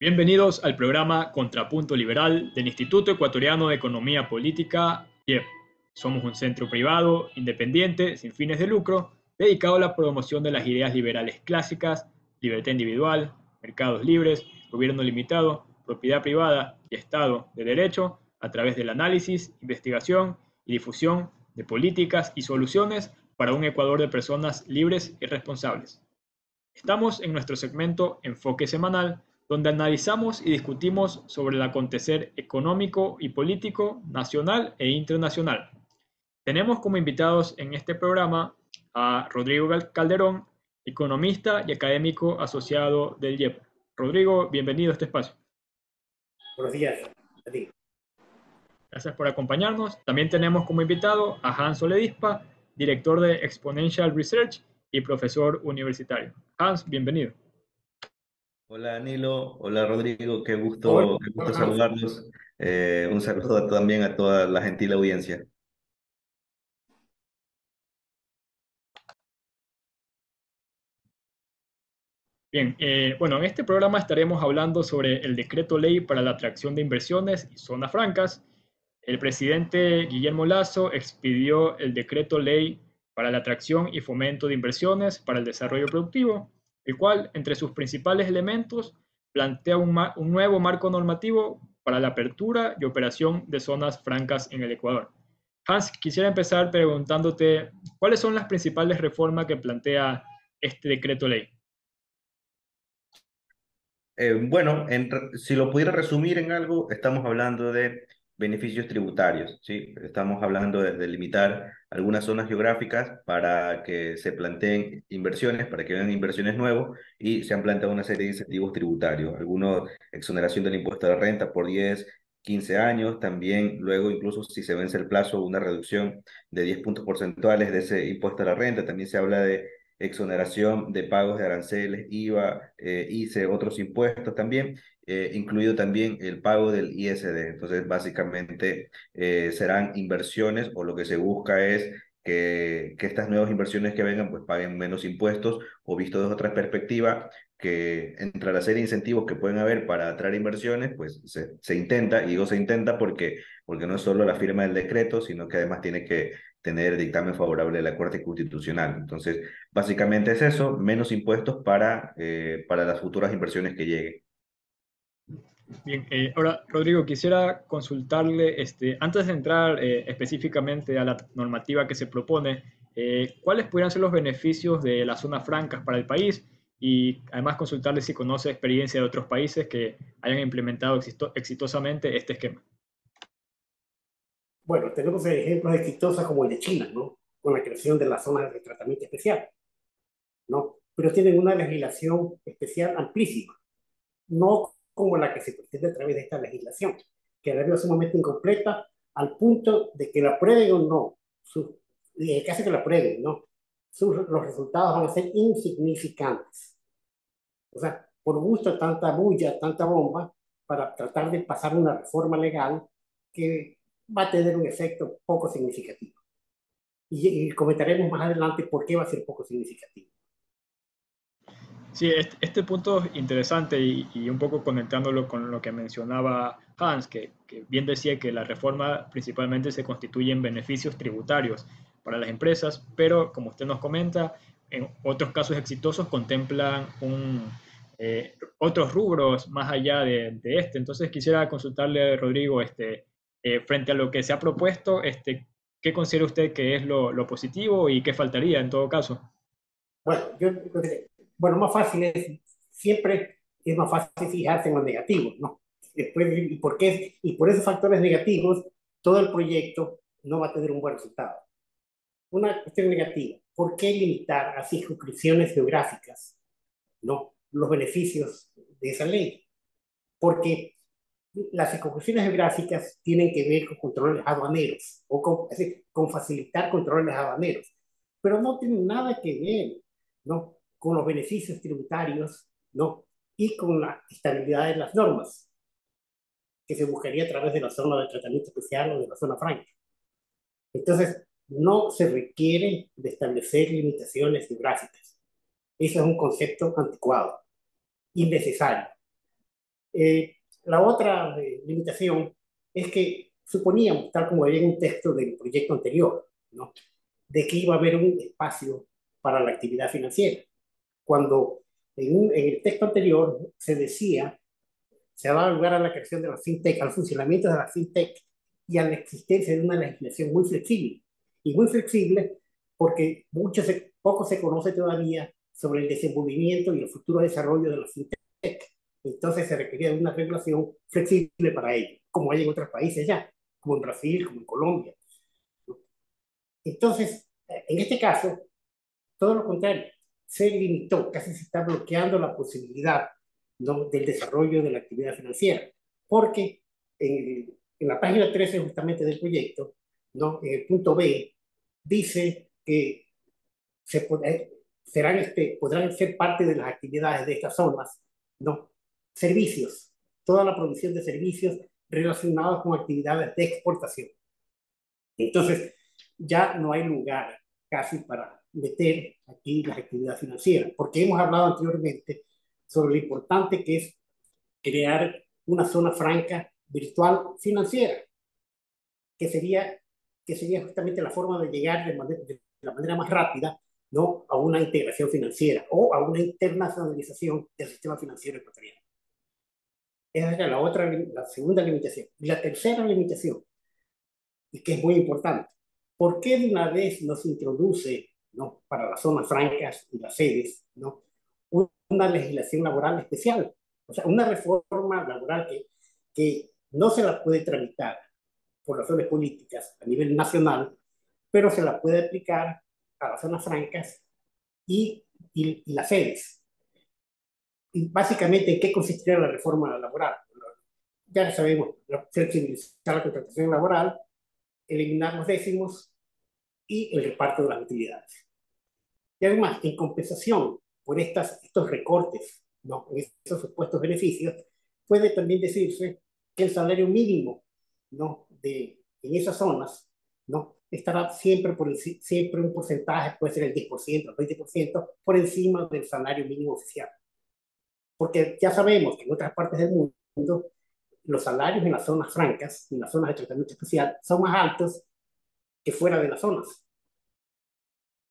Bienvenidos al programa Contrapunto Liberal del Instituto Ecuatoriano de Economía Política, IEP. Somos un centro privado, independiente, sin fines de lucro, dedicado a la promoción de las ideas liberales clásicas, libertad individual, mercados libres, gobierno limitado, propiedad privada y Estado de Derecho a través del análisis, investigación y difusión de políticas y soluciones para un Ecuador de personas libres y responsables. Estamos en nuestro segmento Enfoque Semanal, donde analizamos y discutimos sobre el acontecer económico y político nacional e internacional. Tenemos como invitados en este programa a Rodrigo Calderón, economista y académico asociado del IEP. Rodrigo, bienvenido a este espacio. Buenos días, a ti. Gracias por acompañarnos. También tenemos como invitado a Hans Oledispa, director de Exponential Research y profesor universitario. Hans, bienvenido. Hola Danilo, hola Rodrigo, qué gusto, qué gusto saludarlos. Eh, un saludo también a toda la gentil audiencia. Bien, eh, bueno, en este programa estaremos hablando sobre el decreto ley para la atracción de inversiones y zonas francas. El presidente Guillermo Lazo expidió el decreto ley para la atracción y fomento de inversiones para el desarrollo productivo el cual, entre sus principales elementos, plantea un, nuevo marco normativo para la apertura y operación de zonas francas en el Ecuador. Hans, quisiera empezar preguntándote cuáles son las principales reformas que plantea este decreto ley. Eh, bueno, si lo pudiera resumir en algo, estamos hablando de beneficios tributarios, ¿sí? Estamos hablando de delimitar algunas zonas geográficas para que se planteen inversiones, para que vengan inversiones nuevas y se han planteado una serie de incentivos tributarios, algunos exoneración del impuesto de la renta por 10, 15 años, también luego incluso si se vence el plazo, una reducción de 10 puntos porcentuales de ese impuesto a la renta, también se habla de exoneración de pagos de aranceles, IVA, eh, ICE, otros impuestos también, eh, incluido también el pago del ISD. Entonces, básicamente eh, serán inversiones o lo que se busca es que, estas nuevas inversiones que vengan pues paguen menos impuestos o visto desde otra perspectiva, que entre la serie de incentivos que pueden haber para atraer inversiones, pues se, se intenta, y digo se intenta porque, porque no es solo la firma del decreto, sino que además tiene que tener dictamen favorable de la Corte Constitucional. Entonces, básicamente es eso, menos impuestos para, eh, para las futuras inversiones que lleguen. Bien, eh, ahora, Rodrigo, quisiera consultarle, este, antes de entrar eh, específicamente a la normativa que se propone, ¿cuáles podrían ser los beneficios de las zonas francas para el país? Y además consultarle si conoce experiencia de otros países que hayan implementado exitosamente este esquema. Bueno, tenemos ejemplos exitosos como el de China, ¿no? Con la creación de las zonas de tratamiento especial, ¿no? Pero tienen una legislación especial amplísima, no como la que se pretende a través de esta legislación, que a es sumamente incompleta al punto de que la aprueben o no, su, en el caso que la aprueben, ¿no? Sus, los resultados van a ser insignificantes. O sea, por gusto tanta bulla, tanta bomba, para tratar de pasar una reforma legal que va a tener un efecto poco significativo. Y, comentaremos más adelante por qué va a ser poco significativo. Sí, este, este punto es interesante y, un poco conectándolo con lo que mencionaba Hans, que, que, bien decía que la reforma principalmente se constituye en beneficios tributarios para las empresas, pero como usted nos comenta, en otros casos exitosos contemplan un, eh, otros rubros más allá de, de, este. Entonces quisiera consultarle Rodrigo, este, eh, frente a lo que se ha propuesto, este, ¿qué considera usted que es lo, positivo y qué faltaría en todo caso? Bueno, bueno, más fácil es, siempre es más fácil fijarse en los negativos, ¿no? Después, y, por qué, y por esos factores negativos, todo el proyecto no va a tener un buen resultado. Una cuestión negativa, ¿por qué limitar a circunscripciones geográficas ¿no? los beneficios de esa ley? Porque las circunstancias geográficas tienen que ver con controles aduaneros o con, con facilitar controles aduaneros, pero no tienen nada que ver ¿no? con los beneficios tributarios ¿no? y con la estabilidad de las normas que se buscaría a través de la zona de tratamiento especial o de la zona franca. Entonces, no se requiere de establecer limitaciones geográficas. Eso es un concepto anticuado, innecesario Eh, la otra eh, limitación es que suponíamos, tal como había en un texto del proyecto anterior, ¿no? de que iba a haber un espacio para la actividad financiera. Cuando en, en el texto anterior se decía, se daba lugar a la creación de la fintech, al funcionamiento de la fintech y a la existencia de una legislación muy flexible. Y muy flexible porque mucho se, poco se conoce todavía sobre el desenvolvimiento y el futuro desarrollo de la fintech. Entonces se requería una regulación flexible para ello, como hay en otros países ya, como en Brasil, como en Colombia. Entonces, en este caso, todo lo contrario, se limitó, casi se está bloqueando la posibilidad ¿no? del desarrollo de la actividad financiera, porque en, en, la página 13 justamente del proyecto, ¿no? en el punto B, dice que se serán este, podrán ser parte de las actividades de estas zonas, ¿no? Servicios, toda la provisión de servicios relacionados con actividades de exportación. Entonces, ya no hay lugar casi para meter aquí las actividades financieras, porque hemos hablado anteriormente sobre lo importante que es crear una zona franca virtual financiera, que sería, que sería justamente la forma de llegar de, de la manera más rápida ¿no? a una integración financiera o a una internacionalización del sistema financiero ecuatoriano. Esa es la, otra, la segunda limitación. Y la tercera limitación, y que es muy importante, ¿por qué de una vez nos introduce ¿no? para las zonas francas y las sedes ¿no? una legislación laboral especial? O sea, una reforma laboral que, que no se la puede tramitar por razones políticas a nivel nacional, pero se la puede aplicar a las zonas francas y, y, y las sedes. Básicamente, ¿en qué consistiría la reforma laboral? Ya sabemos, flexibilizar la contratación laboral, eliminar los décimos y el reparto de las utilidades. Y además, en compensación por estas, estos recortes, ¿no? en esos supuestos beneficios, puede también decirse que el salario mínimo ¿no? de, en esas zonas ¿no? estará siempre, por siempre un porcentaje, puede ser el 10%, el 20%, por encima del salario mínimo oficial. Porque ya sabemos que en otras partes del mundo los salarios en las zonas francas, en las zonas de tratamiento especial, son más altos que fuera de las zonas.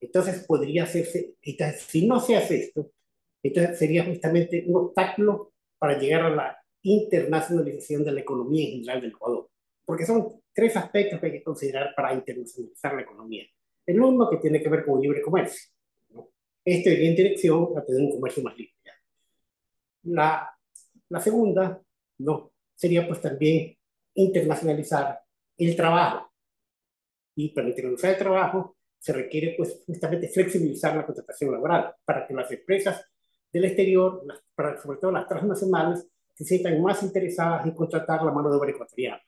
Entonces podría hacerse, entonces, si no se hace esto, entonces sería justamente un obstáculo para llegar a la internacionalización de la economía en general del Ecuador. Porque son tres aspectos que hay que considerar para internacionalizar la economía. El uno que tiene que ver con libre comercio. ¿no? Esto iría en dirección a tener un comercio más libre. La, la segunda no, sería pues también internacionalizar el trabajo. Y para internacionalizar el trabajo se requiere pues justamente flexibilizar la contratación laboral para que las empresas del exterior, las, para, sobre todo las transnacionales, se sientan más interesadas en contratar la mano de obra ecuatoriana.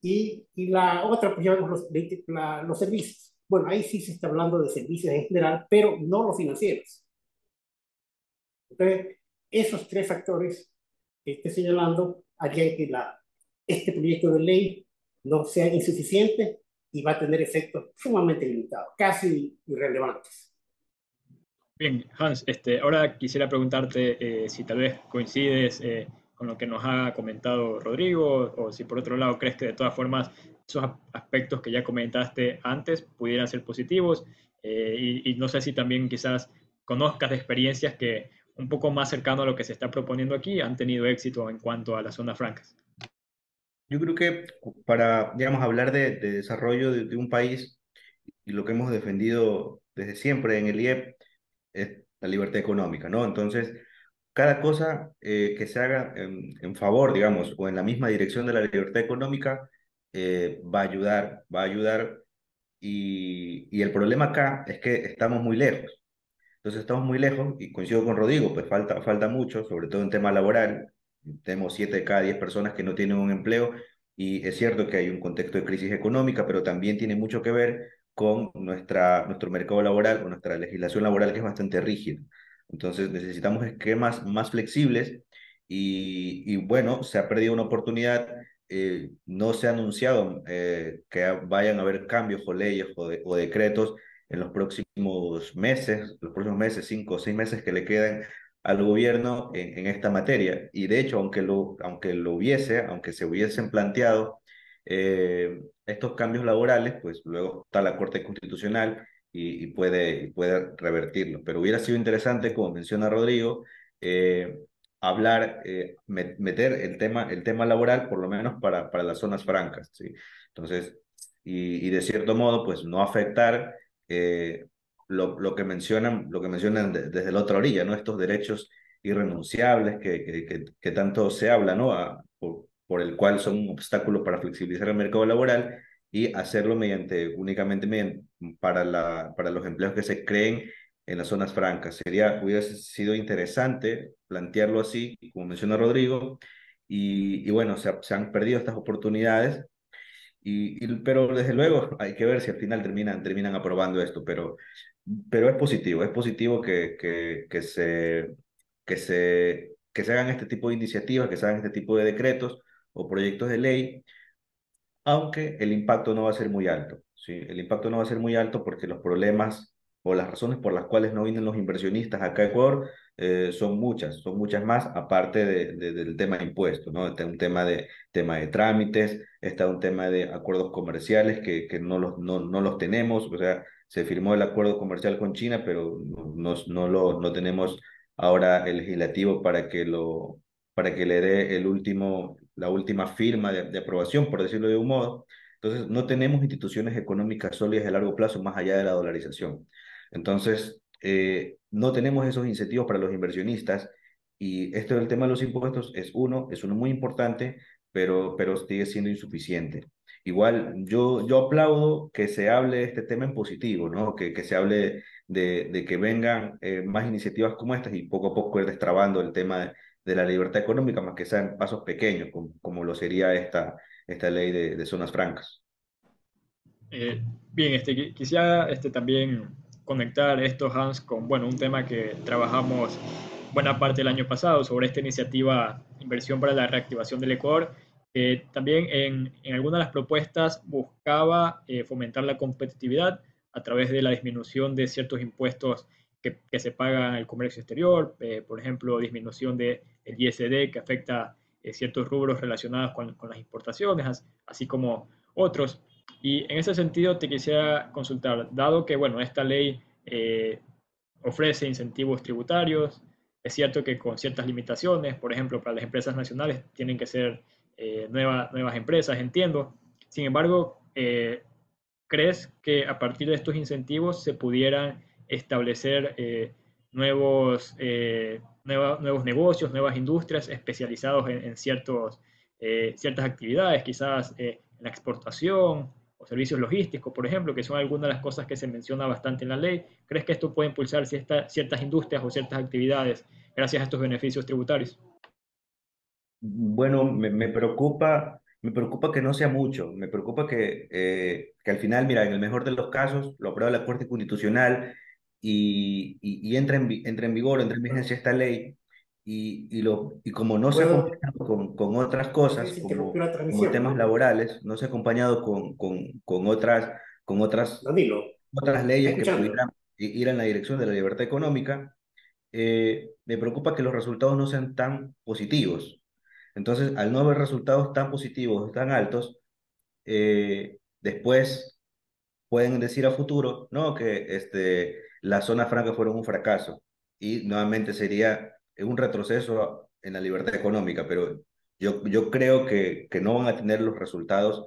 Y, y la otra, pues los, los servicios. Bueno, ahí sí se está hablando de servicios en general, pero no los financieros. Entonces, esos tres factores que estoy señalando harían que la, este proyecto de ley no sea insuficiente y va a tener efectos sumamente limitados, casi irrelevantes. Bien, Hans, este, ahora quisiera preguntarte eh, si tal vez coincides eh, con lo que nos ha comentado Rodrigo, o si por otro lado crees que de todas formas esos aspectos que ya comentaste antes pudieran ser positivos, eh, y, y, no sé si también quizás conozcas de experiencias que un poco más cercano a lo que se está proponiendo aquí han tenido éxito en cuanto a las zonas francas. Yo creo que para, digamos, hablar de, de desarrollo de, de, un país y lo que hemos defendido desde siempre en el IEP es la libertad económica, ¿no? Entonces, cada cosa eh, que se haga en, en, favor, digamos, o en la misma dirección de la libertad económica, eh, va a ayudar, va a ayudar. Y, y, el problema acá es que estamos muy lejos. Entonces estamos muy lejos y coincido con Rodrigo, pues falta, falta mucho, sobre todo en tema laboral. Tenemos 7 de cada 10 personas que no tienen un empleo y es cierto que hay un contexto de crisis económica, pero también tiene mucho que ver con nuestra, nuestro mercado laboral o nuestra legislación laboral que es bastante rígida. Entonces necesitamos esquemas más flexibles y, y bueno, se ha perdido una oportunidad, eh, no se ha anunciado eh, que vayan a haber cambios o leyes o, de, o, decretos en los próximos meses, los próximos meses, cinco o seis meses que le quedan al gobierno en, esta materia. Y de hecho, aunque lo, aunque lo hubiese, aunque se hubiesen planteado eh, estos cambios laborales, pues luego está la Corte Constitucional y, puede, puede revertirlo. Pero hubiera sido interesante, como menciona Rodrigo, eh, hablar, eh, meter el tema, el tema laboral, por lo menos para, para las zonas francas. ¿sí? Entonces, y, y de cierto modo, pues no afectar lo, lo, que mencionan, lo que mencionan desde la otra orilla, ¿no? Estos derechos irrenunciables que, que, que, tanto se habla, ¿no? por, por, el cual son un obstáculo para flexibilizar el mercado laboral y hacerlo mediante, únicamente para, la, para los empleos que se creen en las zonas francas. Sería, hubiera sido interesante plantearlo así, como menciona Rodrigo, y, y bueno, se, se han perdido estas oportunidades y, pero desde luego hay que ver si al final terminan, terminan aprobando esto, pero, pero es positivo, es positivo que, que, que, se, que, se, que se hagan este tipo de iniciativas, que se hagan este tipo de decretos o proyectos de ley, aunque el impacto no va a ser muy alto. ¿sí? El impacto no va a ser muy alto porque los problemas o las razones por las cuales no vienen los inversionistas acá a Ecuador eh, son muchas, son muchas más, aparte de, del tema de impuestos, ¿no? Está un tema de, tema de trámites, está un tema de acuerdos comerciales que, que no, los, no, no los tenemos, o sea, se firmó el acuerdo comercial con China, pero no, no, lo, no tenemos ahora el legislativo para que, lo, para que le dé el último, la última firma de, de aprobación, por decirlo de un modo. Entonces, no tenemos instituciones económicas sólidas de largo plazo más allá de la dolarización. Entonces, eh, no tenemos esos incentivos para los inversionistas y esto del tema de los impuestos es uno, es uno muy importante, pero, pero sigue siendo insuficiente. Igual, yo, yo aplaudo que se hable de este tema en positivo, ¿no? que, que se hable de, de que vengan eh, más iniciativas como estas y poco a poco ir destrabando el tema de, la libertad económica, más que sean pasos pequeños, como, como lo sería esta, esta ley de, de zonas francas. Eh, bien, este, quisiera este, también conectar esto, Hans, con bueno, un tema que trabajamos buena parte del año pasado sobre esta iniciativa Inversión para la Reactivación del Ecuador, que también en, en algunas de las propuestas buscaba eh, fomentar la competitividad a través de la disminución de ciertos impuestos que, que se pagan al comercio exterior, eh, por ejemplo, disminución del de ISD que afecta eh, ciertos rubros relacionados con, con las importaciones, así como otros. Y en ese sentido te quisiera consultar, dado que, bueno, esta ley eh, ofrece incentivos tributarios, es cierto que con ciertas limitaciones, por ejemplo, para las empresas nacionales tienen que ser eh, nuevas empresas, entiendo. Sin embargo, eh, ¿crees que a partir de estos incentivos se pudieran establecer nuevos, nuevos negocios, nuevas industrias especializados en, en ciertos, ciertas actividades, quizás la exportación servicios logísticos, por ejemplo, que son algunas de las cosas que se menciona bastante en la ley. ¿Crees que esto puede impulsar ciertas industrias o ciertas actividades gracias a estos beneficios tributarios? Bueno, me, preocupa, me preocupa que no sea mucho, me preocupa que, eh, que al final, mira, en el mejor de los casos, lo aprueba la Corte Constitucional y, y, en, entra en vigor, entra en vigencia esta ley, y, y, lo, y como no se ha acompañado con, con otras cosas, como, como, temas laborales, no se ha acompañado con, con, con otras, con otras, otras leyes que pudieran ir en la dirección de la libertad económica, eh, me preocupa que los resultados no sean tan positivos. Entonces, al no haber resultados tan positivos, tan altos, eh, después pueden decir a futuro, no, que este, las zonas francas fueron un fracaso. Y nuevamente sería un retroceso en la libertad económica, pero yo, yo creo que, que no van a tener los resultados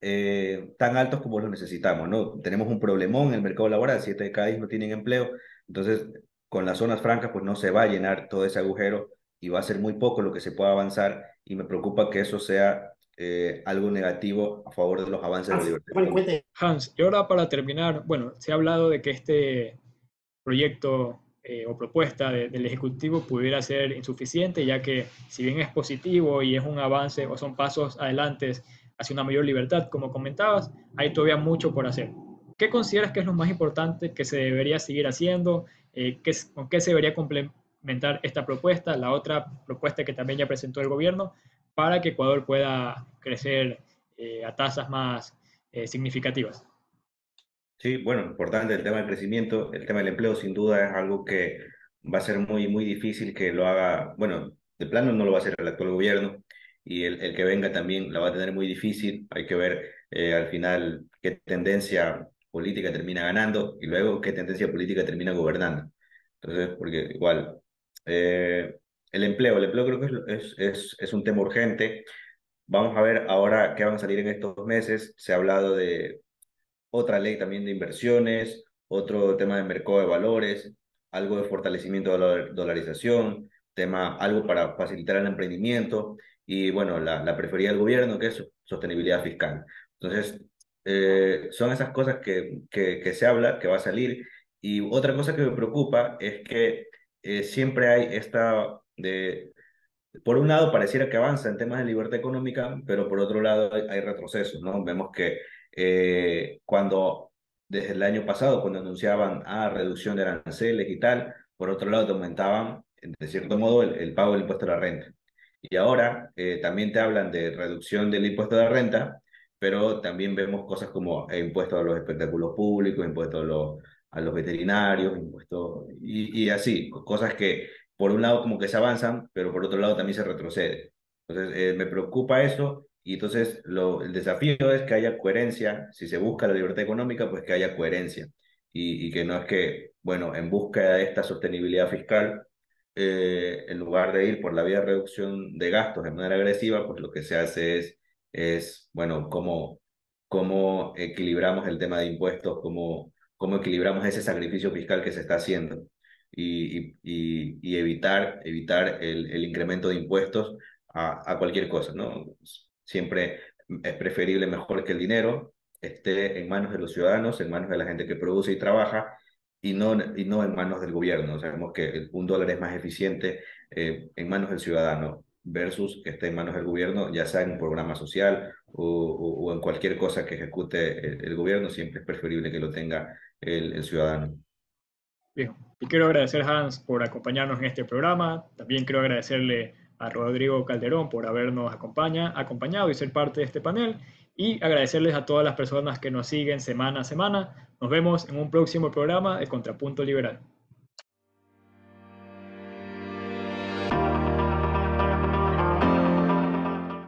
eh, tan altos como los necesitamos, ¿no? Tenemos un problemón en el mercado laboral, siete de cada diez no tienen empleo, entonces con las zonas francas pues no se va a llenar todo ese agujero y va a ser muy poco lo que se pueda avanzar y me preocupa que eso sea eh, algo negativo a favor de los avances de la libertad. Hans, y ahora para terminar, bueno, se ha hablado de que este proyecto eh, o propuesta del Ejecutivo pudiera ser insuficiente, ya que si bien es positivo y es un avance o son pasos adelante hacia una mayor libertad, como comentabas, hay todavía mucho por hacer. ¿Qué consideras que es lo más importante que se debería seguir haciendo? Eh, ¿qué, ¿Con qué se debería complementar esta propuesta, la otra propuesta que también ya presentó el gobierno, para que Ecuador pueda crecer eh, a tasas más significativas? Sí, bueno, importante el tema del crecimiento, el tema del empleo sin duda es algo que va a ser muy, muy difícil que lo haga, bueno, de plano no lo va a hacer el actual gobierno y el, el que venga también la va a tener muy difícil. Hay que ver eh, al final qué tendencia política termina ganando y luego qué tendencia política termina gobernando. Entonces, porque igual, eh, el empleo, el empleo creo que es, es, es, un tema urgente. Vamos a ver ahora qué van a salir en estos meses. Se ha hablado de otra ley también de inversiones, otro tema de mercado de valores, algo de fortalecimiento de la dolarización, tema, algo para facilitar el emprendimiento y bueno, la, la preferida del gobierno que es sostenibilidad fiscal. Entonces, eh, son esas cosas que, que, que, se habla, que va a salir. Y otra cosa que me preocupa es que eh, siempre hay esta de, por un lado pareciera que avanza en temas de libertad económica, pero por otro lado hay, hay retrocesos, ¿no? Vemos que eh, cuando desde el año pasado, cuando anunciaban ah, reducción de aranceles y tal, por otro lado te aumentaban, de cierto modo, el, el pago del impuesto a la renta. Y ahora eh, también te hablan de reducción del impuesto a la renta, pero también vemos cosas como impuestos a los espectáculos públicos, impuestos a los, a los veterinarios, impuestos y, y, así, cosas que por un lado como que se avanzan, pero por otro lado también se retrocede. Entonces eh, me preocupa eso y entonces lo, el desafío es que haya coherencia, si se busca la libertad económica, pues que haya coherencia. Y, y que no es que, bueno, en búsqueda de esta sostenibilidad fiscal, eh, en lugar de ir por la vía de reducción de gastos de manera agresiva, pues lo que se hace es, es bueno, cómo, cómo equilibramos el tema de impuestos, cómo, cómo equilibramos ese sacrificio fiscal que se está haciendo. Y, y, y evitar, evitar el, el, incremento de impuestos a, a cualquier cosa, ¿no? Siempre es preferible mejor que el dinero esté en manos de los ciudadanos, en manos de la gente que produce y trabaja, y no, y no en manos del gobierno. Sabemos que un dólar es más eficiente eh, en manos del ciudadano versus que esté en manos del gobierno, ya sea en un programa social o, o, en cualquier cosa que ejecute el, el, gobierno, siempre es preferible que lo tenga el, el ciudadano. Bien, y quiero agradecer Hans por acompañarnos en este programa. También quiero agradecerle a Rodrigo Calderón por habernos acompaña, acompañado y ser parte de este panel. Y agradecerles a todas las personas que nos siguen semana a semana. Nos vemos en un próximo programa de Contrapunto Liberal.